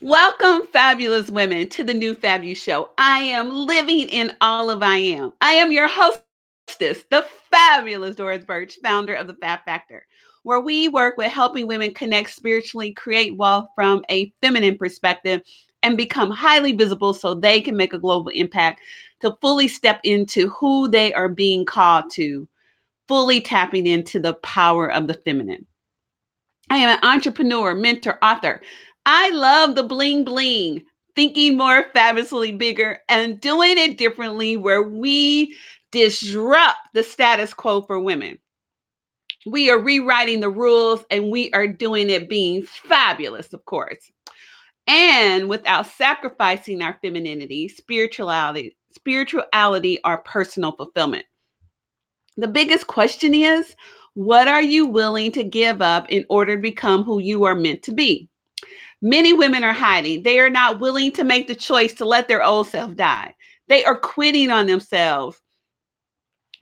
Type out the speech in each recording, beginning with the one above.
Welcome, fabulous women, to the new Fab You Show. I am living in all of I am. I am your hostess, the fabulous Doris Birch, founder of the Fab Factor, where we work with helping women connect spiritually, create wealth from a feminine perspective, and become highly visible so they can make a global impact to fully step into who they are being called to, fully tapping into the power of the feminine. I am an entrepreneur, mentor, author. I love the bling bling, thinking more fabulously bigger and doing it differently where we disrupt the status quo for women. We are rewriting the rules and we are doing it being fabulous, of course. And without sacrificing our femininity, spirituality, spirituality, our personal fulfillment. The biggest question is what are you willing to give up in order to become who you are meant to be? Many women are hiding. They are not willing to make the choice to let their old self die. They are quitting on themselves.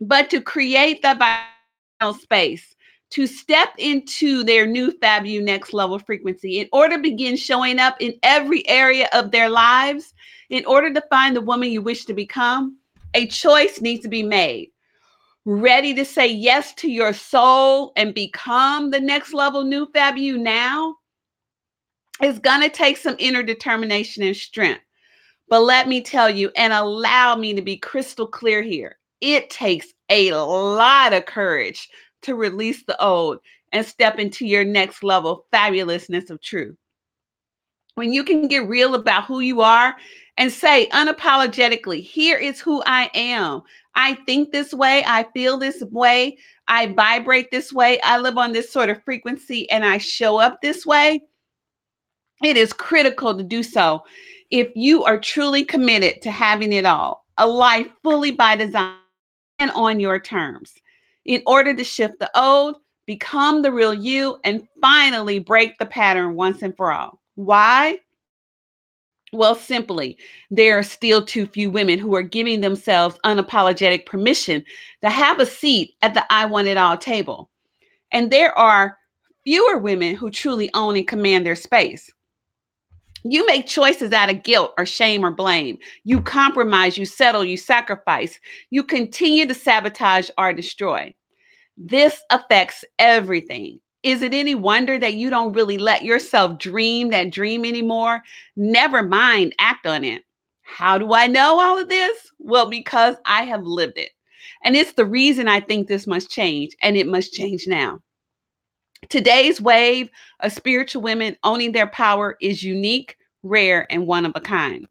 But to create that vital space, to step into their new Fab You next level frequency in order to begin showing up in every area of their lives, in order to find the woman you wish to become, a choice needs to be made. Ready to say yes to your soul and become the next level new Fab You now? It's going to take some inner determination and strength. But let me tell you, and allow me to be crystal clear here it takes a lot of courage to release the old and step into your next level fabulousness of truth. When you can get real about who you are and say unapologetically, here is who I am. I think this way, I feel this way, I vibrate this way, I live on this sort of frequency, and I show up this way it is critical to do so if you are truly committed to having it all, a life fully by design and on your terms. In order to shift the old, become the real you, and finally break the pattern once and for all. Why? Well, simply, there are still too few women who are giving themselves unapologetic permission to have a seat at the I want it all table. And there are fewer women who truly own and command their space. You make choices out of guilt or shame or blame. You compromise, you settle, you sacrifice. You continue to sabotage or destroy. This affects everything. Is it any wonder that you don't really let yourself dream that dream anymore? Never mind, act on it. How do I know all of this? Well, because I have lived it. And it's the reason I think this must change, and it must change now. Today's wave of spiritual women owning their power is unique, rare, and one of a kind.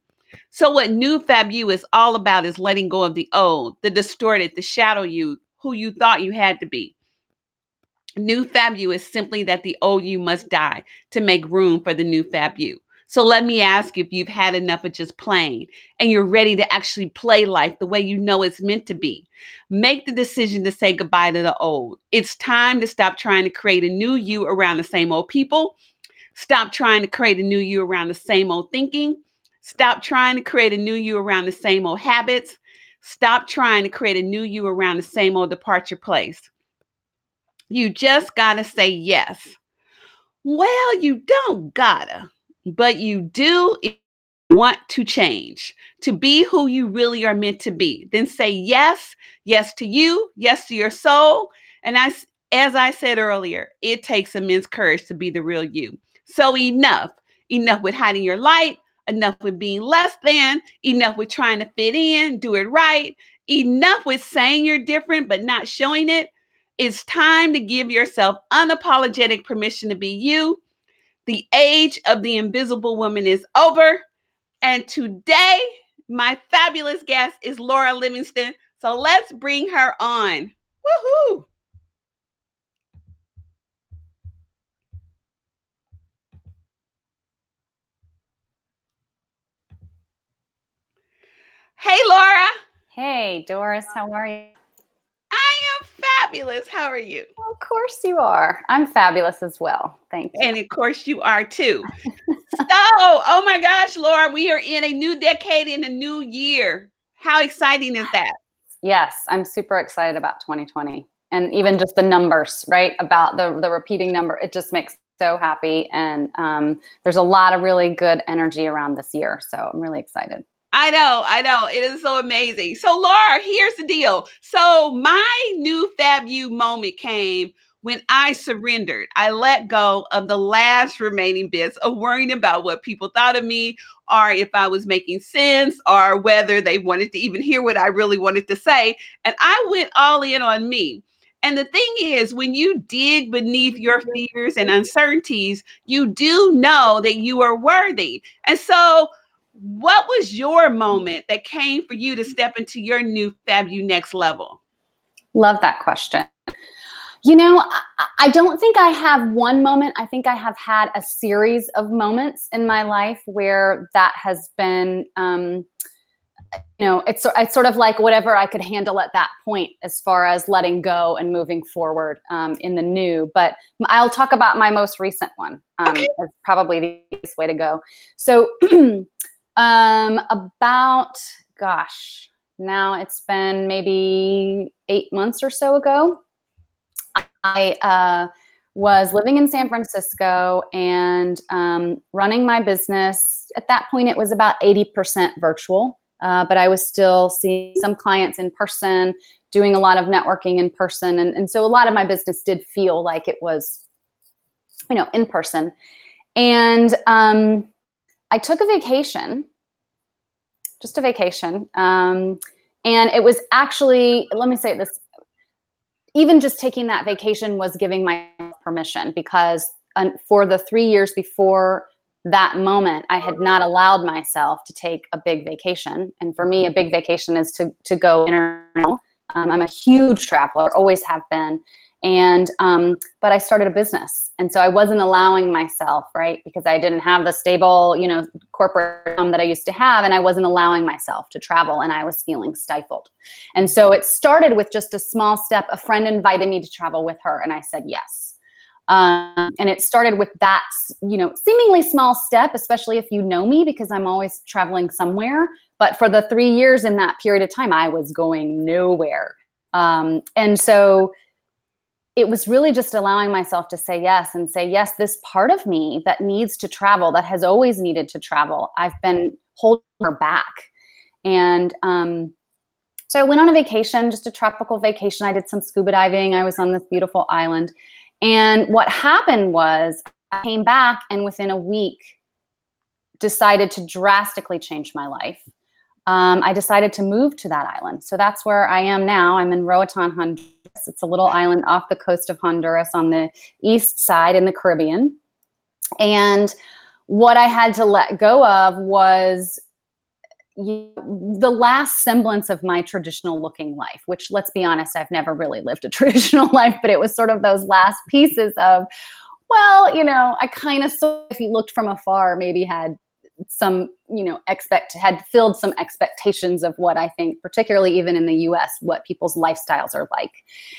So, what New Fab You is all about is letting go of the old, the distorted, the shadow you, who you thought you had to be. New Fab You is simply that the old you must die to make room for the new Fab You. So let me ask you if you've had enough of just playing and you're ready to actually play life the way you know it's meant to be. Make the decision to say goodbye to the old. It's time to stop trying to create a new you around the same old people. Stop trying to create a new you around the same old thinking. Stop trying to create a new you around the same old habits. Stop trying to create a new you around the same old departure place. You just got to say yes. Well, you don't gotta but you do want to change, to be who you really are meant to be. Then say yes, yes to you, yes to your soul. And as, as I said earlier, it takes immense courage to be the real you. So enough, enough with hiding your light, enough with being less than, enough with trying to fit in, do it right, enough with saying you're different but not showing it. It's time to give yourself unapologetic permission to be you the age of the invisible woman is over. And today, my fabulous guest is Laura Livingston. So let's bring her on. Woohoo! Hey, Laura. Hey, Doris, how are you? Fabulous. How are you? Well, of course you are. I'm fabulous as well. Thank you. And of course you are too. so, oh my gosh, Laura, we are in a new decade in a new year. How exciting is that? Yes, I'm super excited about 2020 and even just the numbers, right? About the the repeating number, it just makes so happy. And um, there's a lot of really good energy around this year. So I'm really excited. I know, I know. It is so amazing. So, Laura, here's the deal. So, my new Fab You moment came when I surrendered. I let go of the last remaining bits of worrying about what people thought of me or if I was making sense or whether they wanted to even hear what I really wanted to say. And I went all in on me. And the thing is, when you dig beneath your fears and uncertainties, you do know that you are worthy. And so, what was your moment that came for you to step into your new Fab You next level? Love that question. You know, I, I don't think I have one moment. I think I have had a series of moments in my life where that has been um, you know, it's it's sort of like whatever I could handle at that point as far as letting go and moving forward um, in the new. But I'll talk about my most recent one. Um, okay. Is probably the easiest way to go. So, um, about gosh, now it's been maybe eight months or so ago. I uh, was living in San Francisco and um, running my business. At that point, it was about 80% virtual uh, but I was still seeing some clients in person, doing a lot of networking in person. And, and so a lot of my business did feel like it was, you know, in person. And um, I took a vacation, just a vacation. Um, and it was actually, let me say this, even just taking that vacation was giving my permission because for the three years before that moment i had not allowed myself to take a big vacation and for me a big vacation is to to go international um, i'm a huge traveler always have been and um, but i started a business and so i wasn't allowing myself right because i didn't have the stable you know corporate income that i used to have and i wasn't allowing myself to travel and i was feeling stifled and so it started with just a small step a friend invited me to travel with her and i said yes um, and it started with that, you know, seemingly small step, especially if you know me, because I'm always traveling somewhere. But for the three years in that period of time, I was going nowhere. Um, and so it was really just allowing myself to say yes and say, yes, this part of me that needs to travel, that has always needed to travel, I've been holding her back. And um, so I went on a vacation, just a tropical vacation. I did some scuba diving. I was on this beautiful island. And what happened was I came back and within a week decided to drastically change my life. Um, I decided to move to that island. So that's where I am now. I'm in Roatan, Honduras. It's a little island off the coast of Honduras on the east side in the Caribbean. And what I had to let go of was the last semblance of my traditional looking life, which let's be honest, I've never really lived a traditional life, but it was sort of those last pieces of, well, you know, I kind of if you looked from afar, maybe had some, you know, expect had filled some expectations of what I think, particularly even in the US, what people's lifestyles are like.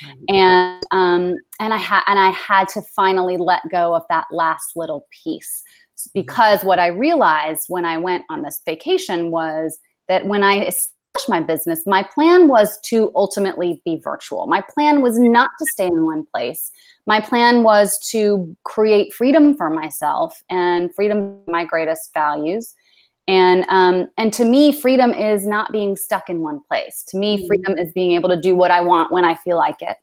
Mm-hmm. And um, and I had and I had to finally let go of that last little piece because what I realized when I went on this vacation was that when I my business, my plan was to ultimately be virtual. My plan was not to stay in one place. My plan was to create freedom for myself and freedom my greatest values. And um, and to me, freedom is not being stuck in one place. To me, mm-hmm. freedom is being able to do what I want when I feel like it.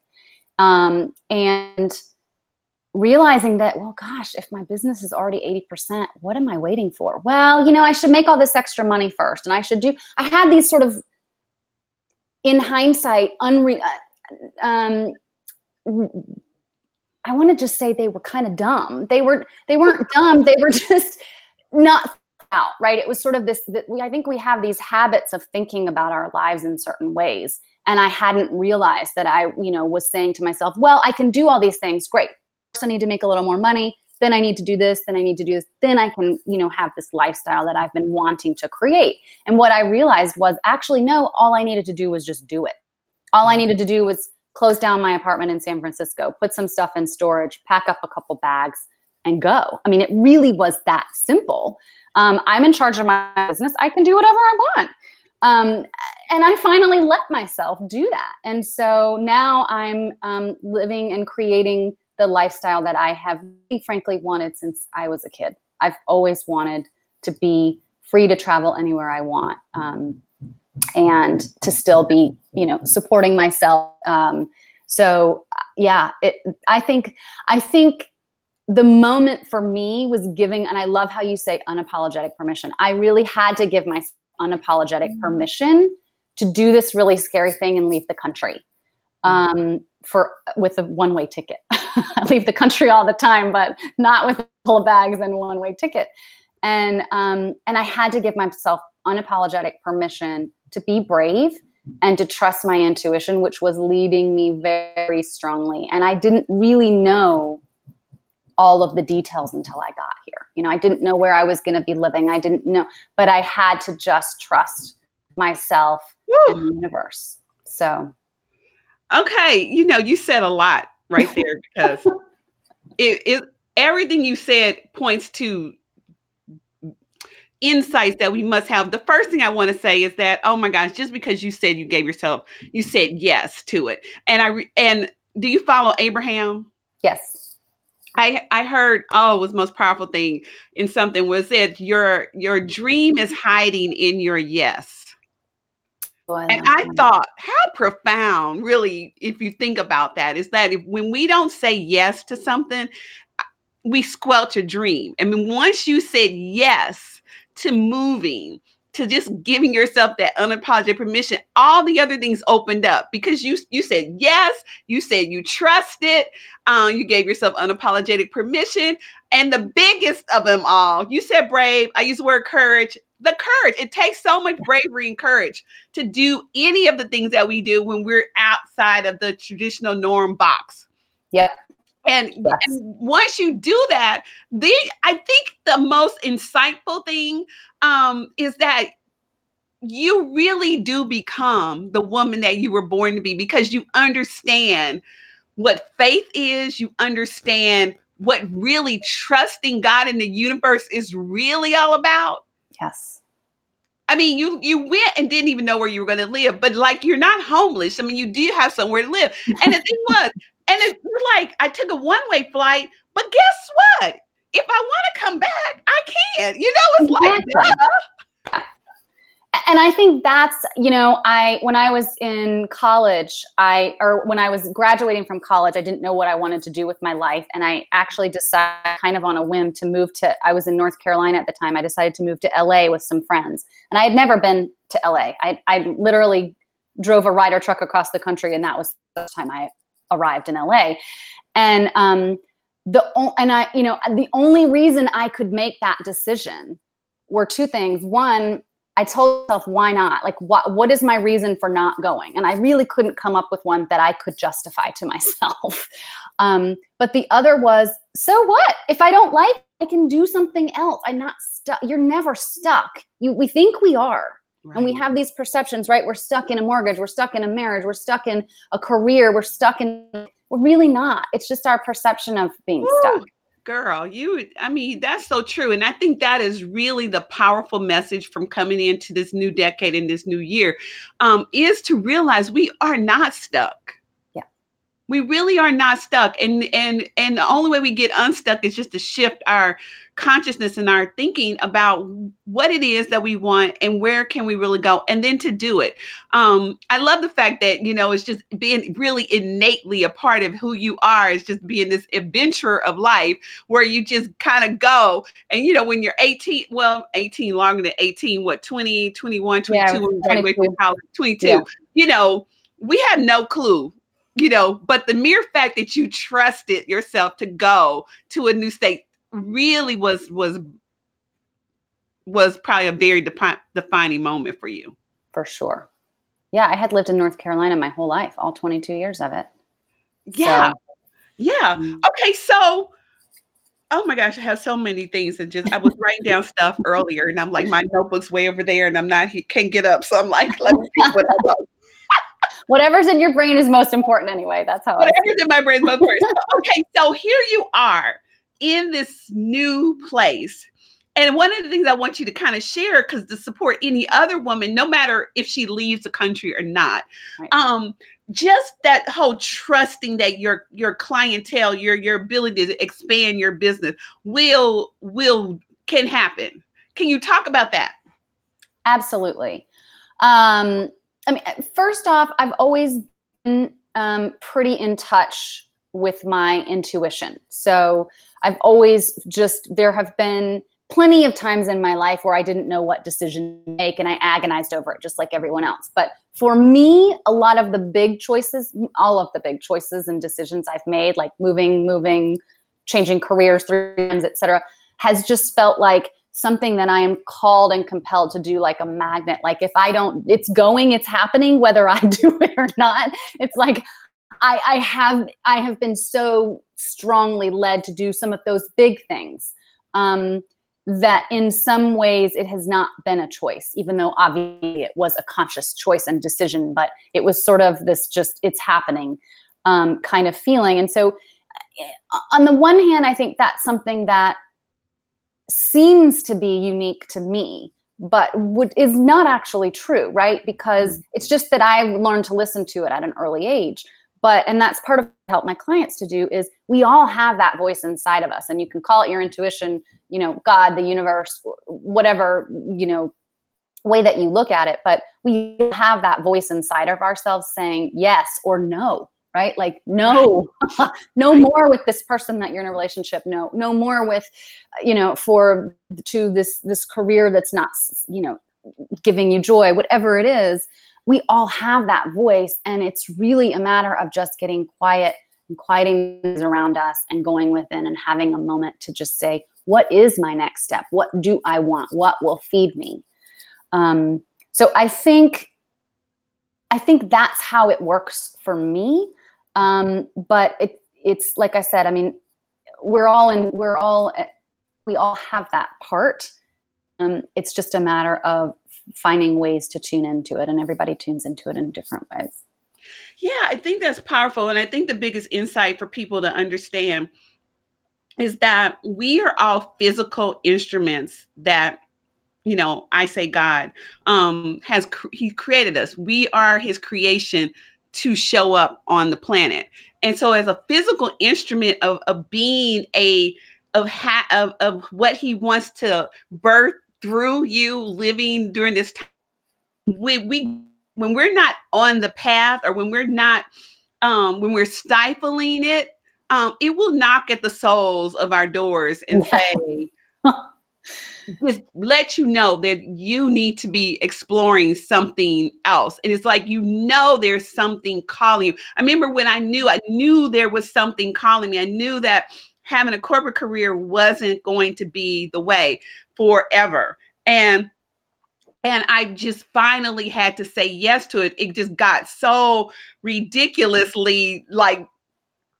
Um, and realizing that, well, gosh, if my business is already 80%, what am I waiting for? Well, you know, I should make all this extra money first. And I should do, I had these sort of, in hindsight, unre, uh, um, I want to just say they were kind of dumb. They were, they weren't dumb. They were just not out, right? It was sort of this, that we, I think we have these habits of thinking about our lives in certain ways. And I hadn't realized that I, you know, was saying to myself, well, I can do all these things. Great I need to make a little more money. Then I need to do this. Then I need to do this. Then I can, you know, have this lifestyle that I've been wanting to create. And what I realized was actually, no, all I needed to do was just do it. All I needed to do was close down my apartment in San Francisco, put some stuff in storage, pack up a couple bags, and go. I mean, it really was that simple. Um, I'm in charge of my business. I can do whatever I want. Um, and I finally let myself do that. And so now I'm um, living and creating the lifestyle that I have frankly wanted since I was a kid. I've always wanted to be free to travel anywhere I want. Um, and to still be, you know, supporting myself. Um, so yeah, it, I think, I think the moment for me was giving, and I love how you say unapologetic permission. I really had to give myself unapologetic mm-hmm. permission to do this really scary thing and leave the country um, for with a one-way ticket. I leave the country all the time, but not with a couple of bags and one-way ticket. And um, and I had to give myself unapologetic permission to be brave and to trust my intuition, which was leading me very strongly. And I didn't really know all of the details until I got here. You know, I didn't know where I was going to be living. I didn't know, but I had to just trust myself Woo. and the universe. So, okay, you know, you said a lot right there because it, it everything you said points to insights that we must have. The first thing I want to say is that oh my gosh, just because you said you gave yourself, you said yes to it, and I re- and do you follow Abraham? Yes. I I heard oh it was most powerful thing in something was that your your dream is hiding in your yes. And I thought how profound really if you think about that is that if when we don't say yes to something we squelch a dream. I mean once you said yes to moving to just giving yourself that unapologetic permission all the other things opened up because you you said yes you said you trusted um, you gave yourself unapologetic permission and the biggest of them all you said brave i use the word courage the courage it takes so much bravery and courage to do any of the things that we do when we're outside of the traditional norm box yeah and, yes. and, once you do that, the I think the most insightful thing um, is that you really do become the woman that you were born to be because you understand what faith is, you understand what really trusting God in the universe is really all about. Yes. I mean, you you went and didn't even know where you were going to live, but like you're not homeless. I mean, you do have somewhere to live. And the thing was, and it's like I took a one-way flight, but guess what? If I want to come back, I can. You know, it's like and I think that's, you know, I when I was in college, I or when I was graduating from college, I didn't know what I wanted to do with my life. And I actually decided kind of on a whim to move to I was in North Carolina at the time. I decided to move to LA with some friends. And I had never been to LA. I I literally drove a Ryder truck across the country and that was the time I arrived in LA. And um, the and I, you know, the only reason I could make that decision were two things. One, I told myself, why not? Like, what what is my reason for not going? And I really couldn't come up with one that I could justify to myself. Um, but the other was, so what? If I don't like, I can do something else. I'm not stuck. You're never stuck. You we think we are. Right. And we have these perceptions, right? We're stuck in a mortgage, we're stuck in a marriage, we're stuck in a career, we're stuck in, we're really not. It's just our perception of being stuck. Girl, you, I mean, that's so true. And I think that is really the powerful message from coming into this new decade and this new year um, is to realize we are not stuck Yeah. we really are not stuck and and and the only way we get unstuck is just to shift our consciousness and our thinking about what it is that we want and where can we really go and then to do it um i love the fact that you know it's just being really innately a part of who you are is just being this adventurer of life where you just kind of go and you know when you're 18 well 18 longer than 18 what 20 21 22 yeah, when 22. college 22 yeah. you know we have no clue you know, but the mere fact that you trusted yourself to go to a new state really was was was probably a very depi- defining moment for you. For sure. Yeah, I had lived in North Carolina my whole life, all 22 years of it. Yeah. So. Yeah. Mm. Okay, so oh my gosh, I have so many things and just I was writing down stuff earlier and I'm like my notebook's way over there and I'm not he can't get up. So I'm like, let me see what I whatever's in your brain is most important anyway. That's how whatever's in my brain is most important. okay, so here you are in this new place. And one of the things I want you to kind of share, because to support any other woman, no matter if she leaves the country or not, right. um, just that whole trusting that your your clientele your your ability to expand your business will will can happen can you talk about that absolutely um i mean first off i've always been um, pretty in touch with my intuition so i've always just there have been plenty of times in my life where I didn't know what decision to make and I agonized over it just like everyone else. But for me, a lot of the big choices, all of the big choices and decisions I've made, like moving, moving, changing careers, three times, etc., has just felt like something that I am called and compelled to do like a magnet. Like if I don't, it's going, it's happening, whether I do it or not. It's like I, I have I have been so strongly led to do some of those big things. Um, that in some ways it has not been a choice, even though obviously it was a conscious choice and decision, but it was sort of this just it's happening um, kind of feeling. And so, uh, on the one hand, I think that's something that seems to be unique to me, but would, is not actually true, right? Because mm. it's just that I learned to listen to it at an early age but and that's part of help my clients to do is we all have that voice inside of us and you can call it your intuition you know god the universe whatever you know way that you look at it but we have that voice inside of ourselves saying yes or no right? Like no no more with this person that you're in a relationship no no more with you know for to this this career that's not you know giving you joy whatever it is we all have that voice and it's really a matter of just getting quiet and quieting things around us and going within and having a moment to just say what is my next step? What do i want? What will feed me? Um, so i think i think that's how it works for me. Um, but it, it's like i said i mean we're all in we're all we all have that part. Um, it's just a matter of finding ways to tune into it and everybody tunes into it in different ways. Yeah i think that's powerful and i think the biggest insight for people to understand is that we are all physical instruments that you know i say god um has he created us. We are his creation to show up on the planet. And so as a physical instrument of, of being a of, ha- of of what he wants to birth through you living during this time when we when we're not on the path or when we're not um when we're stifling it um it will knock at the soles of our doors and say just let you know that you need to be exploring something else. And it's like you know there's something calling you. I remember when I knew I knew there was something calling me. I knew that having a corporate career wasn't going to be the way forever. And and I just finally had to say yes to it. It just got so ridiculously like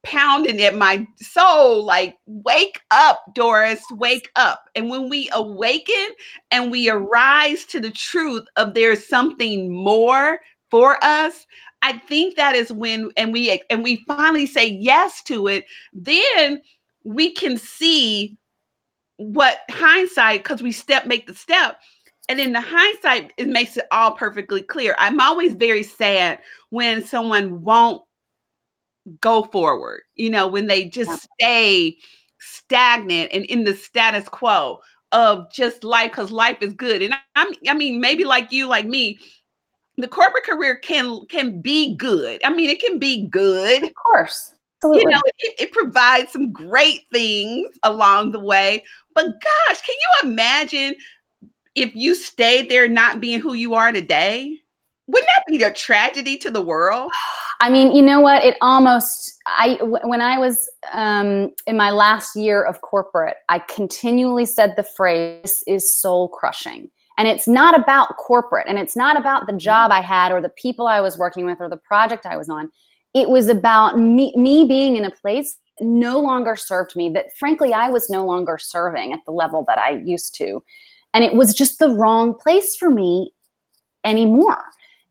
pounding at my soul like wake up doris wake up and when we awaken and we arise to the truth of there's something more for us i think that is when and we and we finally say yes to it then we can see what hindsight because we step make the step and in the hindsight it makes it all perfectly clear. I'm always very sad when someone won't go forward you know when they just stay stagnant and in the status quo of just life because life is good. And i'm i mean maybe like you like me the corporate career can can be good. I mean it can be good. Of course Absolutely. You know, it, it, provides some great things along the way. But gosh, can you imagine if you stayed there not being who you are today? Wouldn't that be a tragedy to the world? I mean, you know what? It almost I when I was um, in my last year of corporate, I continually said the phrase is soul crushing. And it's not about corporate and it's not about the job I had or the people I was working with or the project I was on it was about me, me being in a place no longer served me that frankly I was no longer serving at the level that I used to. And it was just the wrong place for me anymore.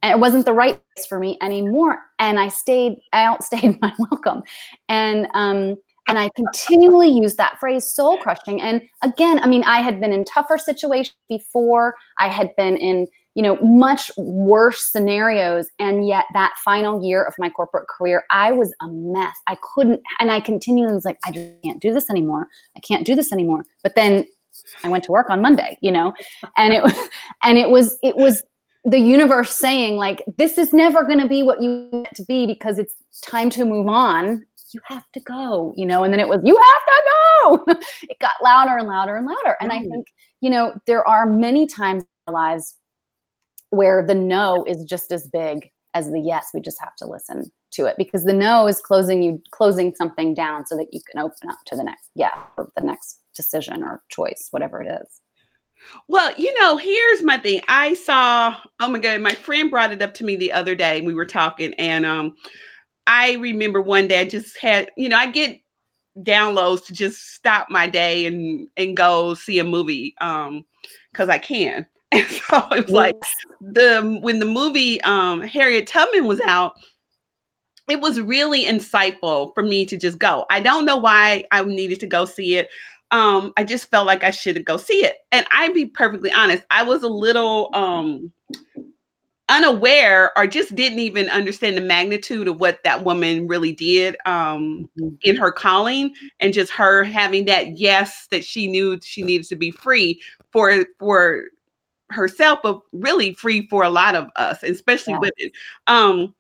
And it wasn't the right place for me anymore. And I stayed, I outstayed my welcome. And um, and I continually use that phrase soul crushing. And again, I mean, I had been in tougher situations before. I had been in you know much worse scenarios. And yet that final year of my corporate career i was a mess. I couldn't and i continually was like i just can't do this anymore. I can't do this anymore. But then i went to work on monday you know? And it was and it was it was the universe saying like this is never going to be what you want to be because it's time to move on. You have to go you know? And then it was you have to go! It got louder and louder and louder. And i mm. think you know there are many times in our lives where the no is just as big as the yes we just have to listen to it because the no is closing you closing something down so that you can open up to the next yeah or the next decision or choice whatever it is well, you know, here's my thing. I saw, oh my God, my friend brought it up to me the other day. We were talking, and um, I remember one day I just had, you know, I get downloads to just stop my day and and go see a movie um because I can. And so it was like the when the movie um Harriet Tubman was out, it was really insightful for me to just go. I don't know why I needed to go see it um, I just felt like I should go see it. And I'd be perfectly honest, I was a little um unaware or just didn't even understand the magnitude of what that woman really did um mm-hmm. in her calling and just her having that yes that she knew she needed to be free for for herself but really free for a lot of us especially yeah. women um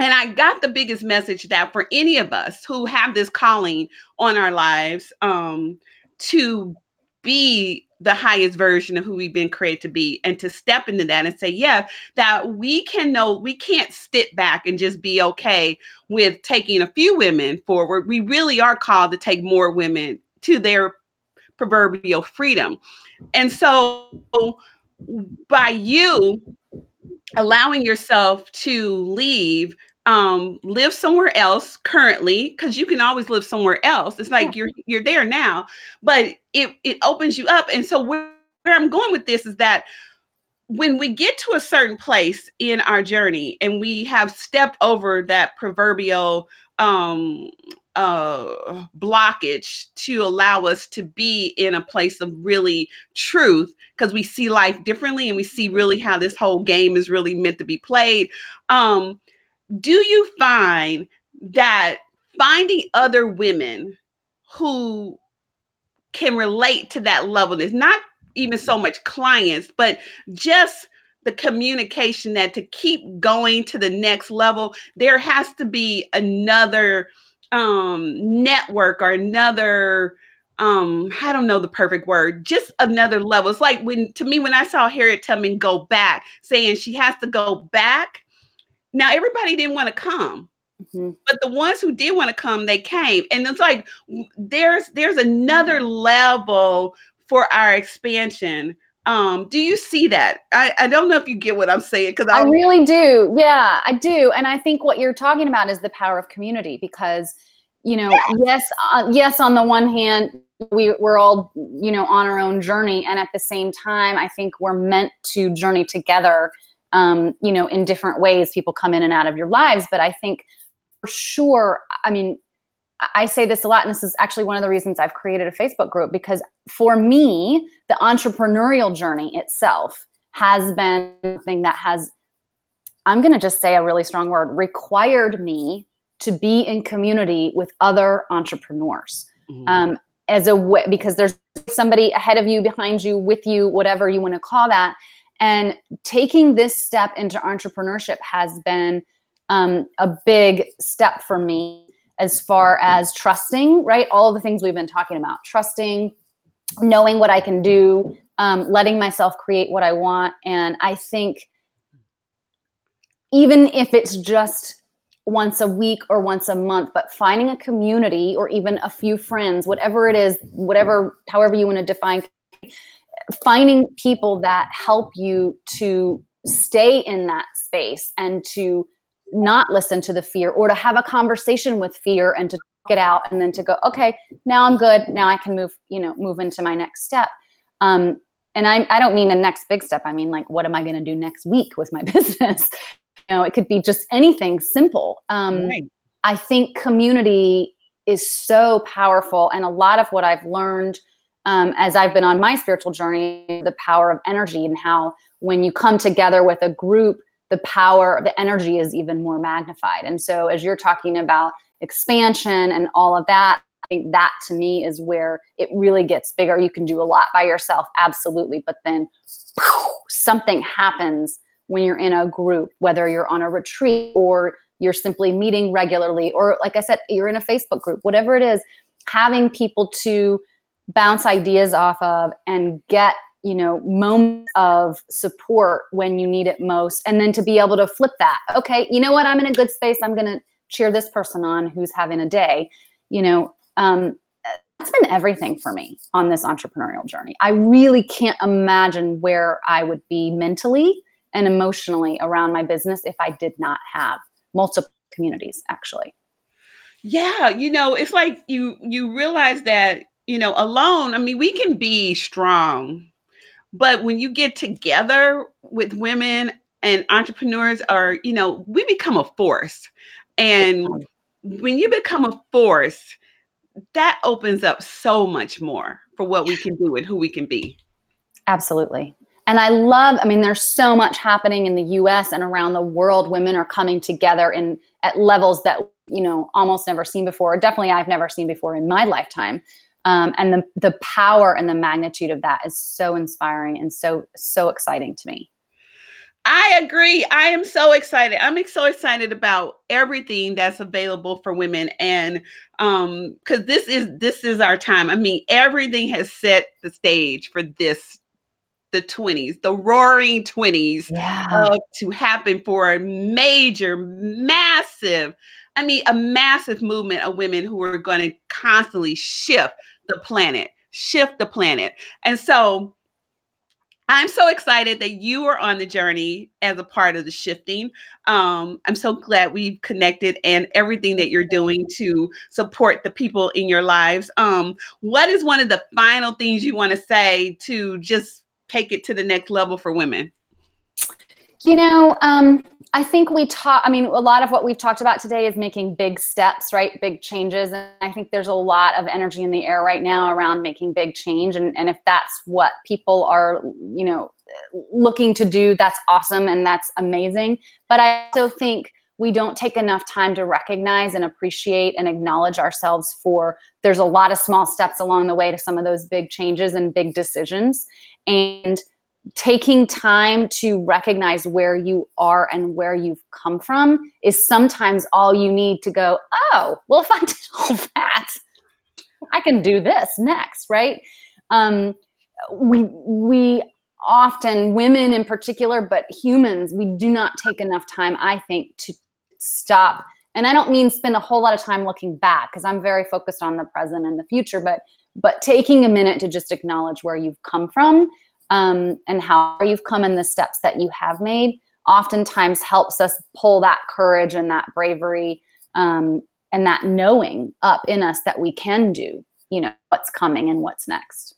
and I got the biggest message that for any of us who have this calling on our lives um, to be the highest version of who we've been created to be and to step into that and say, yeah, that we can know we can't sit back and just be okay with taking a few women forward. We really are called to take more women to their proverbial freedom. And so by you allowing yourself to leave um, live somewhere else currently because you can always live somewhere else it's like yeah. you're you're there now but it it opens you up and so where, where i'm going with this is that when we get to a certain place in our journey and we have stepped over that proverbial um uh blockage to allow us to be in a place of really truth because we see life differently and we see really how this whole game is really meant to be played. Um do you find that finding other women who can relate to that level is not even so much clients, but just the communication that to keep going to the next level, there has to be another um network or another um i don't know the perfect word just another level it's like when to me when i saw harriet tubman go back saying she has to go back now everybody didn't want to come. Mm-hmm. But the ones who did want to come, they came. And it's like there's there's another level for our expansion. Um, do you see that? I, I don't know if you get what I'm saying because I really do. Yeah, I do. And I think what you're talking about is the power of community because you know, yes, uh, yes, on the one hand, we, we're all, you know, on our own journey. And at the same time, I think we're meant to journey together um, you know, in different ways people come in and out of your lives. But I think for sure, I mean, I say this a lot, and this is actually one of the reasons I've created a Facebook group because for me, the entrepreneurial journey itself has been something that has, I'm going to just say a really strong word, required me to be in community with other entrepreneurs. Mm-hmm. Um, as a way, because there's somebody ahead of you, behind you, with you, whatever you want to call that. And taking this step into entrepreneurship has been um, a big step for me as far as trusting, right? All the things we've been talking about trusting, knowing what I can do, um, letting myself create what I want. And I think even if it's just once a week or once a month, but finding a community or even a few friends, whatever it is, whatever, however you want to define finding people that help you to stay in that space and to not listen to the fear or to have a conversation with fear and to get out and then to go okay now i'm good. Now i can move you know move into my next step. Um and i i don't mean the next big step. I mean like what am i going to do next week with my business? You know it could be just anything simple. Um right. i think community is so powerful and a lot of what i've learned um, as I've been on my spiritual journey, the power of energy and how when you come together with a group, the power, the energy is even more magnified. And so, as you're talking about expansion and all of that, I think that to me is where it really gets bigger. You can do a lot by yourself, absolutely, but then something happens when you're in a group, whether you're on a retreat or you're simply meeting regularly, or like I said, you're in a Facebook group, whatever it is, having people to bounce ideas off of and get you know moments of support when you need it most and then to be able to flip that. Okay you know what? I'm in a good space. I'm going to cheer this person on who's having a day. You know um, that's been everything for me on this entrepreneurial journey. I really can't imagine where i would be mentally and emotionally around my business if i did not have multiple communities actually. Yeah you know it's like you you realize that you know alone i mean we can be strong but when you get together with women and entrepreneurs are, you know, we become a force. And when you become a force, that opens up so much more for what we can do and who we can be. Absolutely. And I love, I mean, there's so much happening in the US and around the world. Women are coming together in at levels that, you know, almost never seen before. Definitely I've never seen before in my lifetime. Um, and the the power and the magnitude of that is so inspiring and so so exciting to me. I agree. I am so excited. I'm so excited about everything that's available for women and um cuz this is this is our time. I mean, everything has set the stage for this the 20s, the roaring 20s yeah. uh, to happen for a major massive I mean, a massive movement of women who are going to constantly shift the planet, shift the planet. And so I'm so excited that you are on the journey as a part of the shifting. Um, I'm so glad we've connected and everything that you're doing to support the people in your lives. Um, what is one of the final things you want to say to just take it to the next level for women? You know, um, I think we talk, I mean, a lot of what we've talked about today is making big steps, right? Big changes. And I think there's a lot of energy in the air right now around making big change. And, and if that's what people are, you know, looking to do, that's awesome and that's amazing. But I also think we don't take enough time to recognize and appreciate and acknowledge ourselves for there's a lot of small steps along the way to some of those big changes and big decisions. And taking time to recognize where you are and where you've come from is sometimes all you need to go, oh, well, if I did all that, I can do this next, right? Um, we we often women in particular, but humans, we do not take enough time, I think, to stop. And I don't mean spend a whole lot of time looking back because I'm very focused on the present and the future, but but taking a minute to just acknowledge where you've come from um, and how you've come and the steps that you have made oftentimes helps us pull that courage and that bravery um, and that knowing up in us that we can do you know what's coming and what's next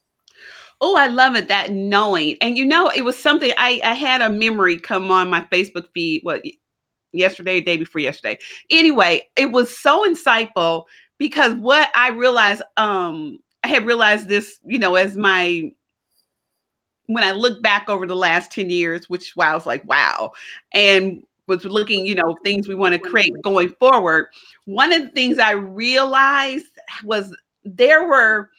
Oh, I love it. That knowing. And you know, it was something I, I had a memory come on my Facebook feed, what yesterday, day before yesterday. Anyway, it was so insightful because what I realized, um, I had realized this, you know, as my when I look back over the last 10 years, which wow, I was like, wow, and was looking, you know, things we want to create going forward. One of the things I realized was there were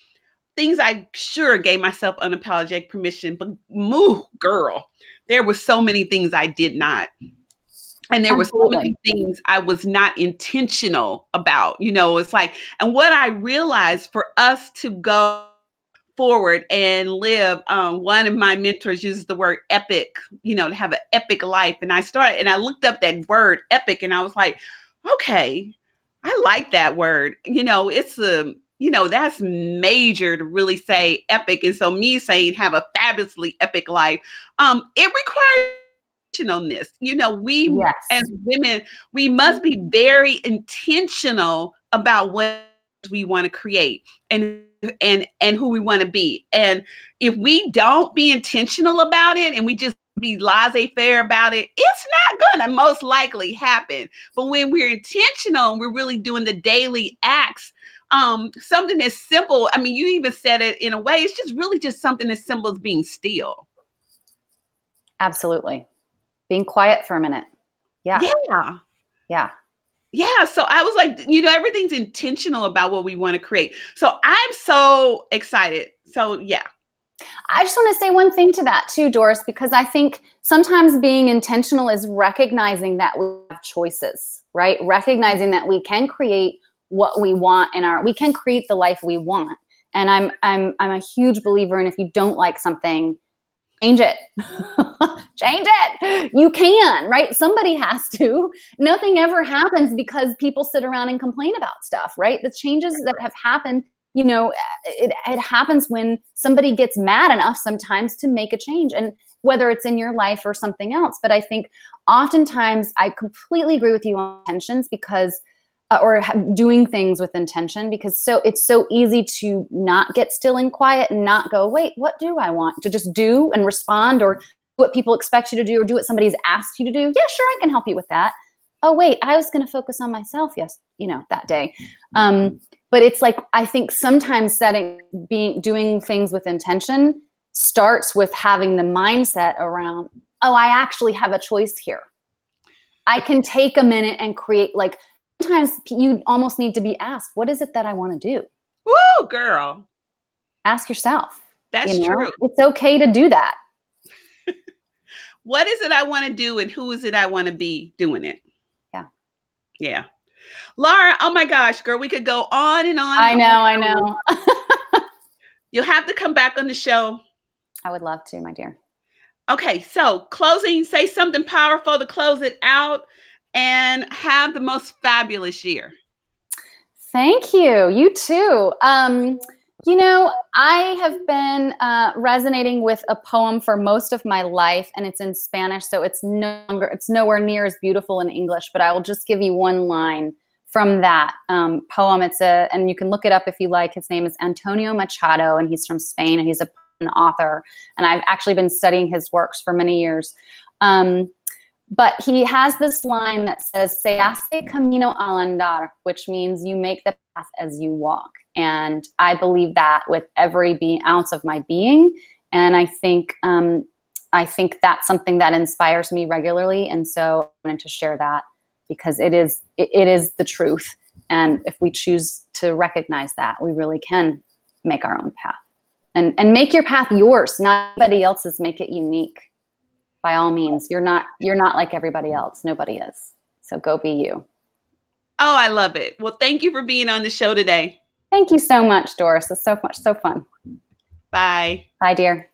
things I sure gave myself unapologetic permission, but moo, girl, there were so many things I did not. And there were so many things I was not intentional about. You know, it's like, and what I realized for us to go forward and live um, one of my mentors uses the word epic you know to have an epic life. And i started and i looked up that word epic and i was like okay i like that word. You know it's a you know that's major to really say epic. And so me saying have a fabulously epic life um it requires intentionalness you know we yes. as women we must be very intentional about what we want to create and and and who we want to be. And if we don't be intentional about it and we just be laissez-faire about it, it's not gonna most likely happen. But when we're intentional and we're really doing the daily acts, um, something as simple, I mean, you even said it in a way, it's just really just something as simple as being still. Absolutely. Being quiet for a minute. Yeah. Yeah. Yeah. Yeah. So I was like, you know, everything's intentional about what we want to create. So I'm so excited. So yeah. I just want to say one thing to that too, Doris, because I think sometimes being intentional is recognizing that we have choices, right? Recognizing that we can create what we want in our we can create the life we want. And I'm I'm I'm a huge believer in if you don't like something, change it. change it. You can, right? Somebody has to. Nothing ever happens because people sit around and complain about stuff, right? The changes that have happened you know it, it happens when somebody gets mad enough sometimes to make a change and whether it's in your life or something else but i think oftentimes i completely agree with you on intentions because uh, or doing things with intention because so it's so easy to not get still and quiet and not go wait what do i want? To just do and respond or what people expect you to do or do what somebody's asked you to do. Yeah sure i can help you with that. Oh wait i was going to focus on myself yes you know that day. Um, but it's like i think sometimes setting being doing things with intention starts with having the mindset around oh i actually have a choice here. I can take a minute and create like sometimes you almost need to be asked what is it that i want to do woo girl ask yourself that's you know? true it's okay to do that what is it i want to do and who is it i want to be doing it yeah yeah Laura, oh my gosh, girl, we could go on and on. I and know, on. I know. You'll have to come back on the show. I would love to, my dear. Okay, so closing, say something powerful to close it out and have the most fabulous year. Thank you. You too. Um, you know, I have been uh, resonating with a poem for most of my life, and it's in Spanish, so it's no longer, it's nowhere near as beautiful in English. But I will just give you one line from that um, poem. It's a, and you can look it up if you like. His name is Antonio Machado, and he's from Spain, and he's a, an author. And I've actually been studying his works for many years. Um, but he has this line that says, "Se hace camino al andar," which means you make the path as you walk. And I believe that with every be- ounce of my being. And I think um, I think that's something that inspires me regularly. And so I wanted to share that because it is it, it is the truth and if we choose to recognize that we really can make our own path and and make your path yours not anybody else's make it unique by all means you're not you're not like everybody else. Nobody is. So go be you. Oh i love it. Well thank you for being on the show today. Thank you so much doris. It's so much so fun. Bye. Bye dear